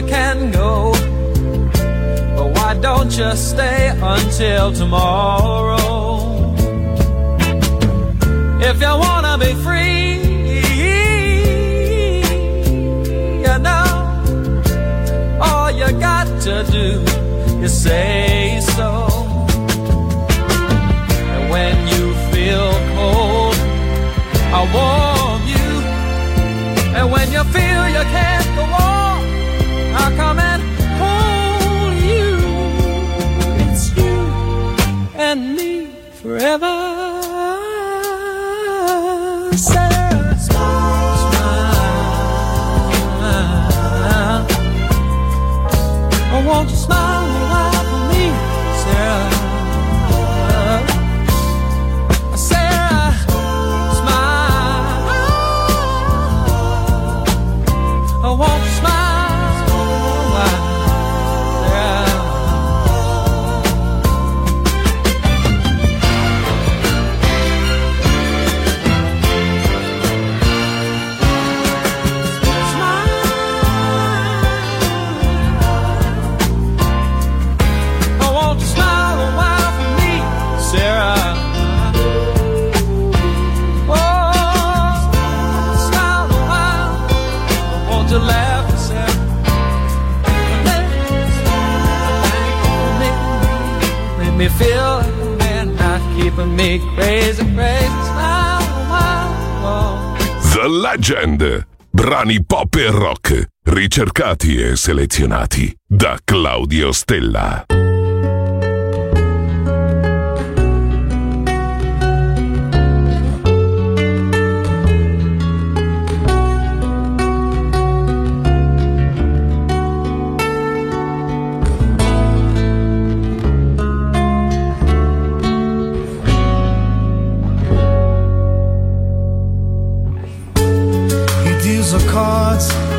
You can go. But why don't you stay until tomorrow? If you wanna be free, you know, all you got to do is say so. And when you feel cold, I warm Legend. Brani pop e rock, ricercati e selezionati da Claudio Stella.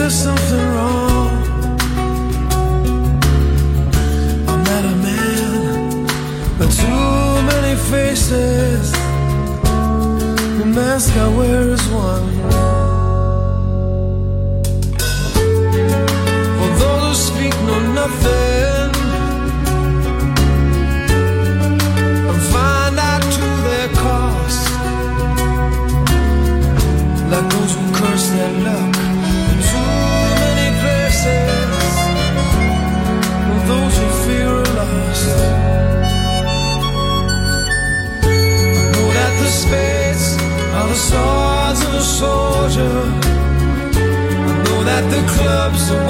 there's something wrong. I'm not a man, but too many faces. The mask I wear is one. For those who speak know nothing. and find out to their cost. Like those who curse their luck That the clubs are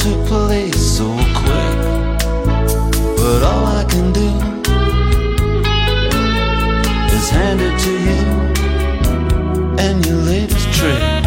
Took place so quick. But all I can do is hand it to you and your latest trick.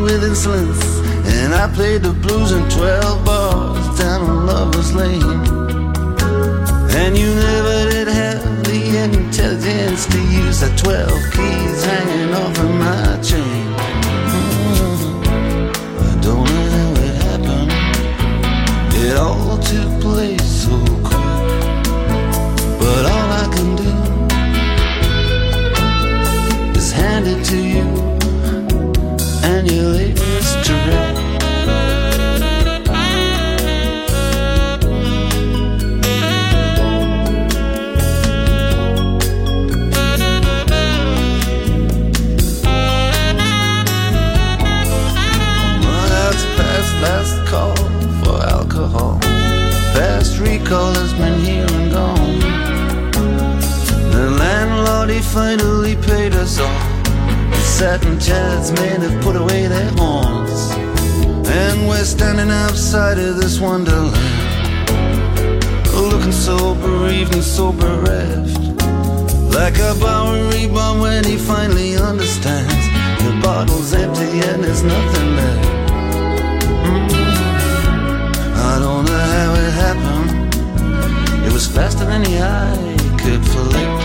With insolence, and I played the blues in 12 bars down on Lover's Lane. And you never did have the intelligence to use the 12 keys hanging off of my chain. Finally paid us all. The satin chairs men have put away their horns. And we're standing outside of this wonderland. Looking so bereaved and so bereft. Like a Bowery bomb when he finally understands. The bottle's empty and there's nothing left. Mm-hmm. I don't know how it happened. It was faster than the eye could flick.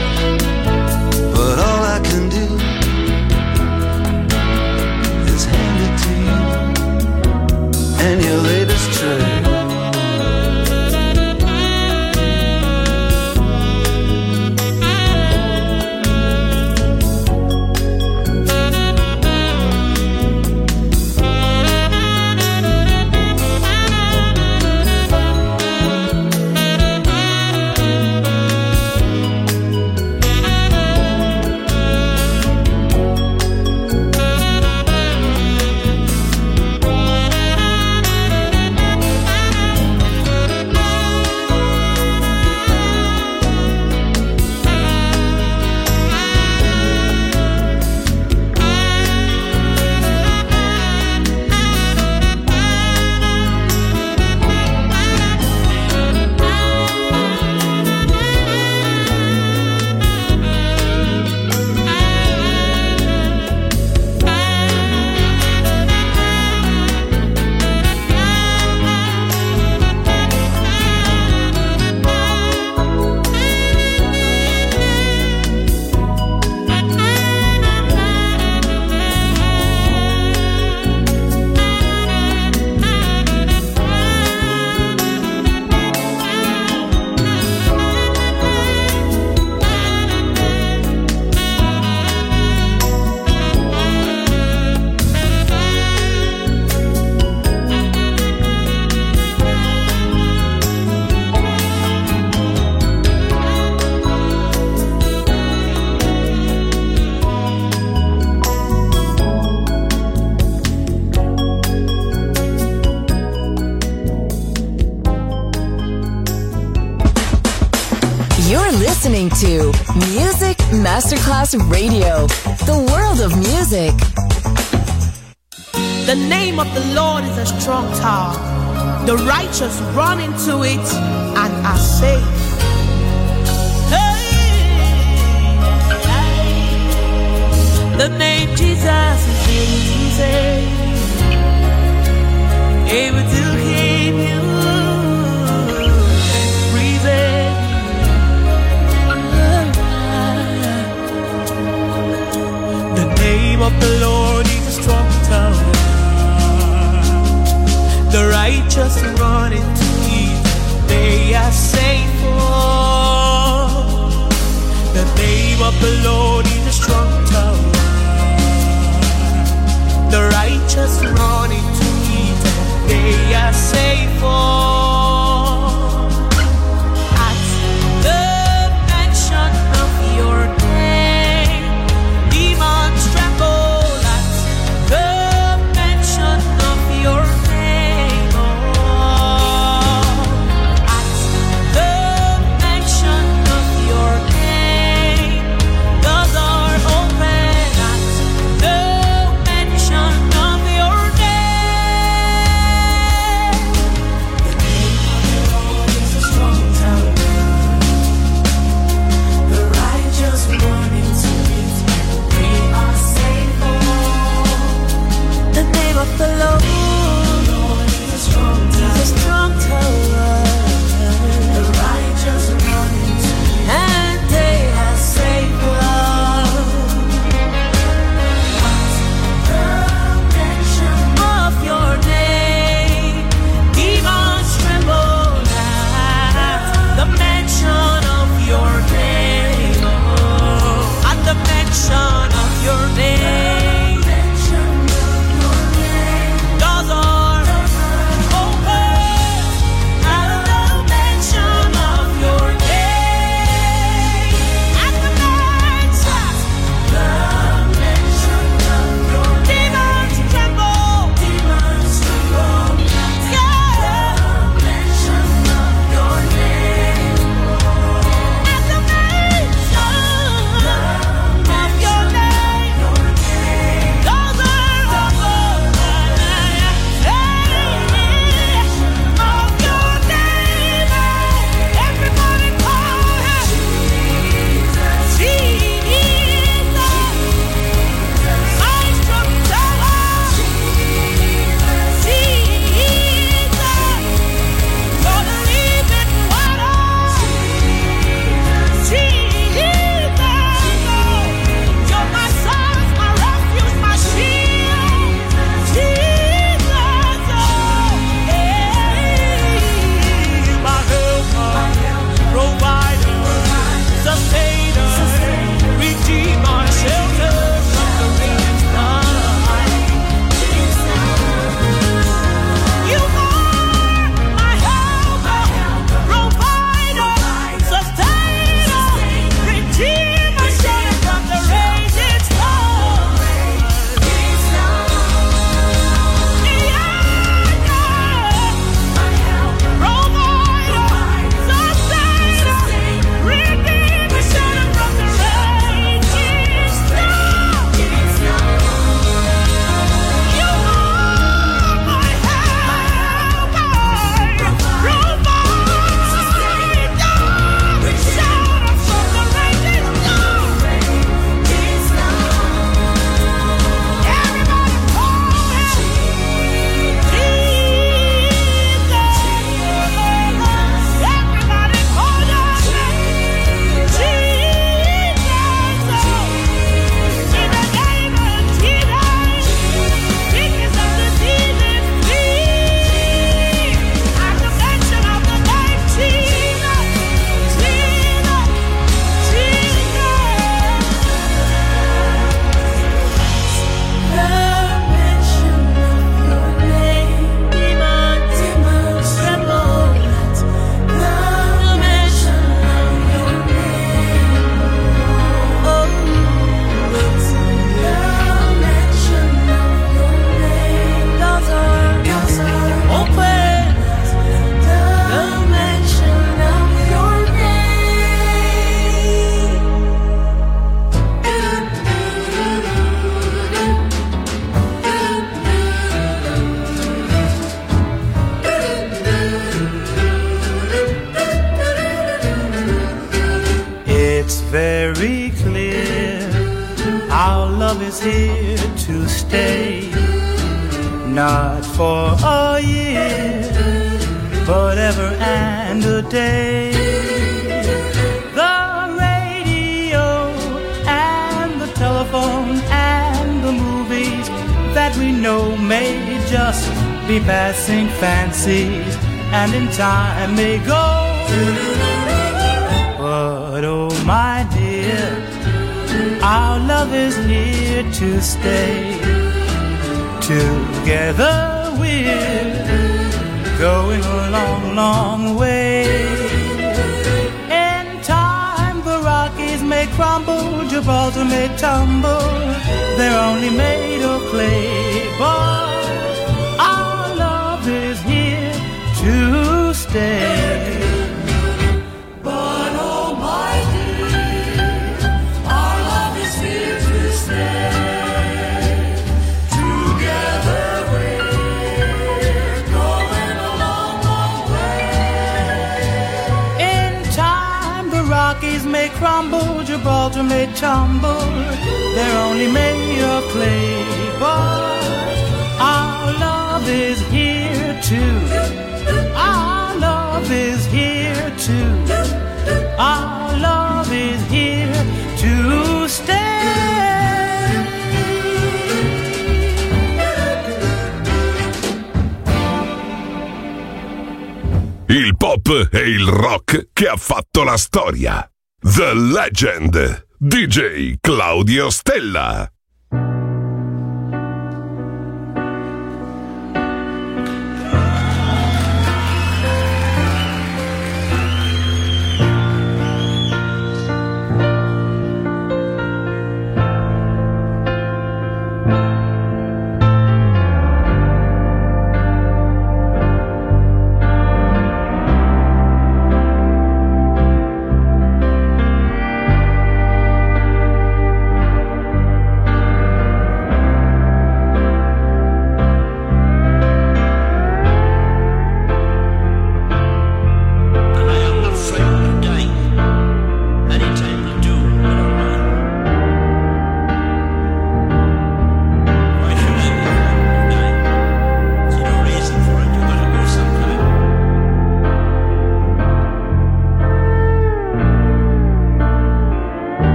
Radio, the world of music. The name of the Lord is a strong tower. The righteous run into it and are safe. Hey, hey. The name Jesus is easy. Able to keep you. name of the Lord is a strong tower. The righteous run into it, they are safe. Oh, the name of the Lord is a strong tower. The righteous run into it, they are safe. Oh, be passing fancies and in time may go. But oh my dear, our love is here to stay. Together we're going a long, long way. In time the Rockies may crumble, Gibraltar may tumble. They're only made of clay, but stay. But oh my dear, our love is here to stay. Together we're going a long, long way. In time, the Rockies may crumble, Gibraltar may tumble. They're only made of clay, but our love is here too. Love is here too. Our love is here to stay. Il pop e il rock che ha fatto la storia. The Legend. DJ Claudio Stella.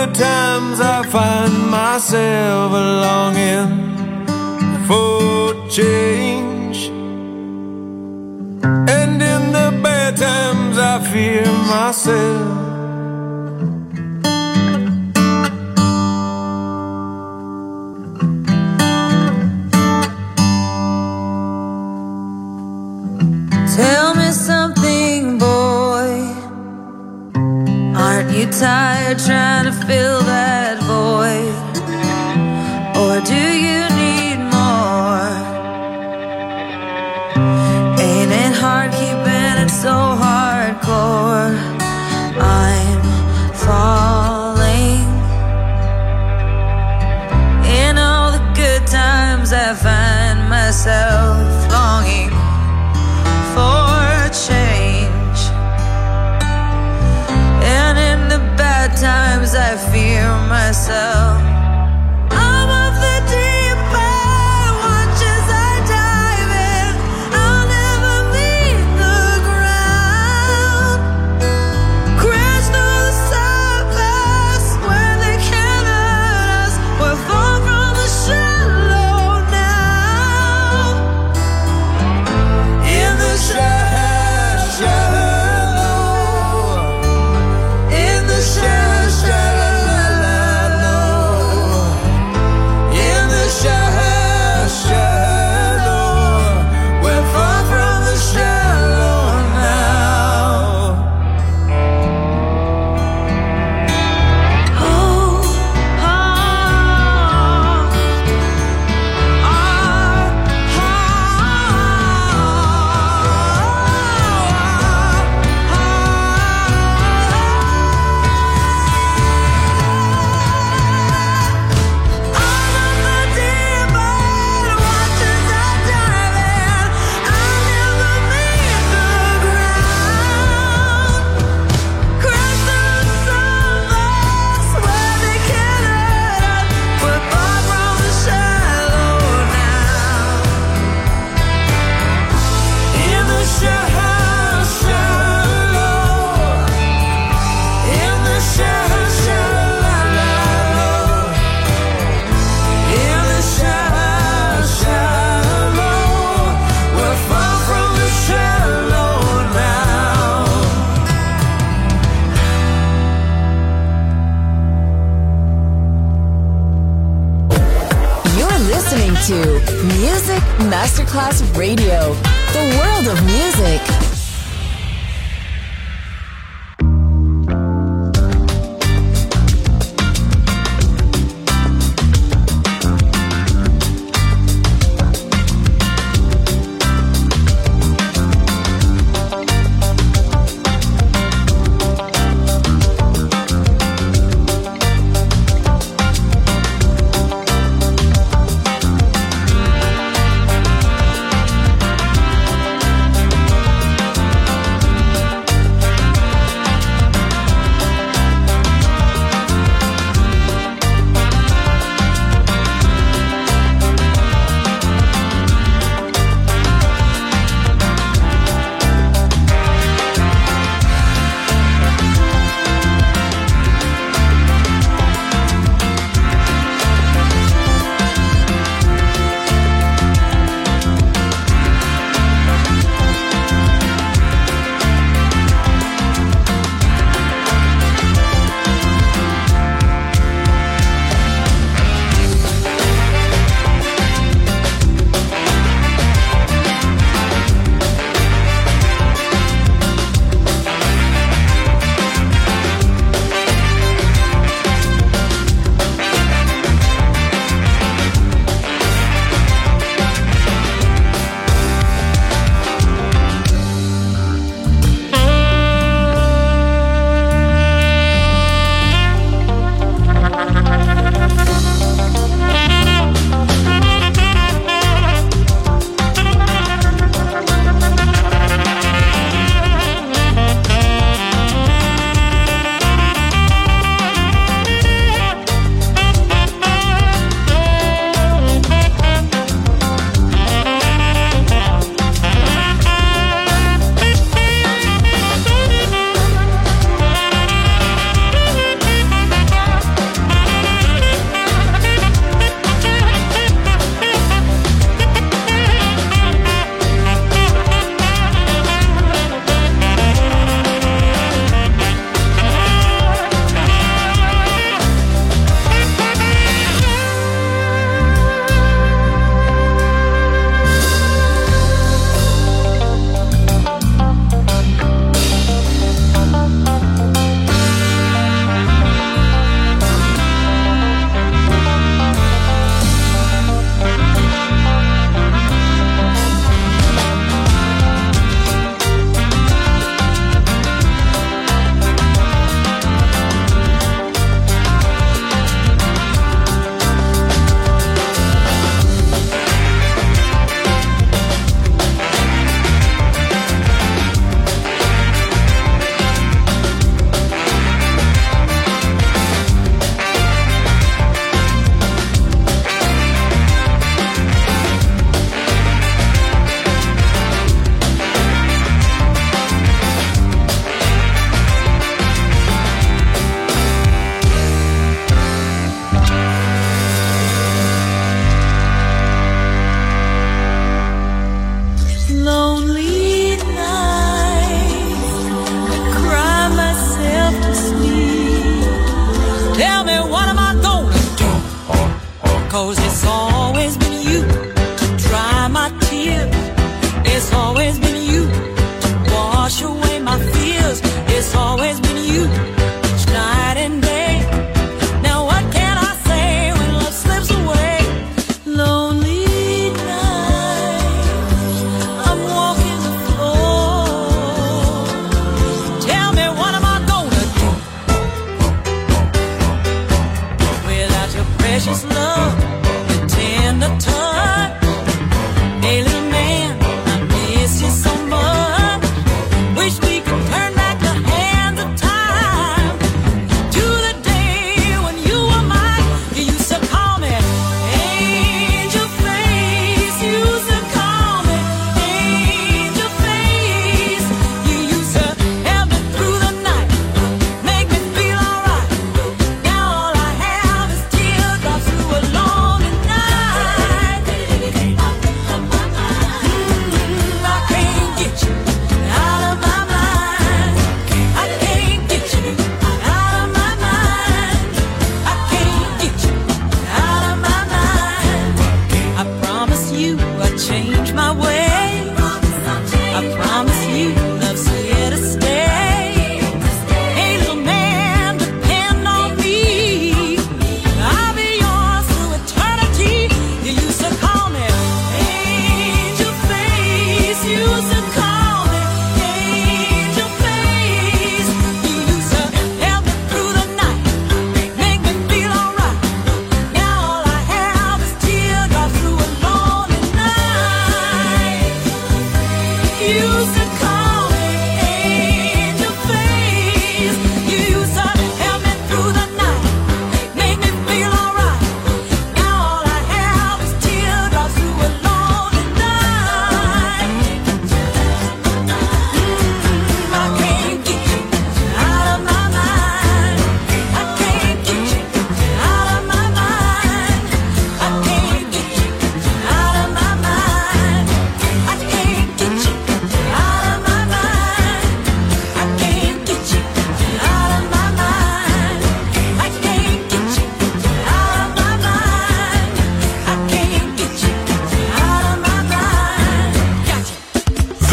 few times I find myself longing for change. And in the bad times I fear myself.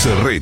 se Cerré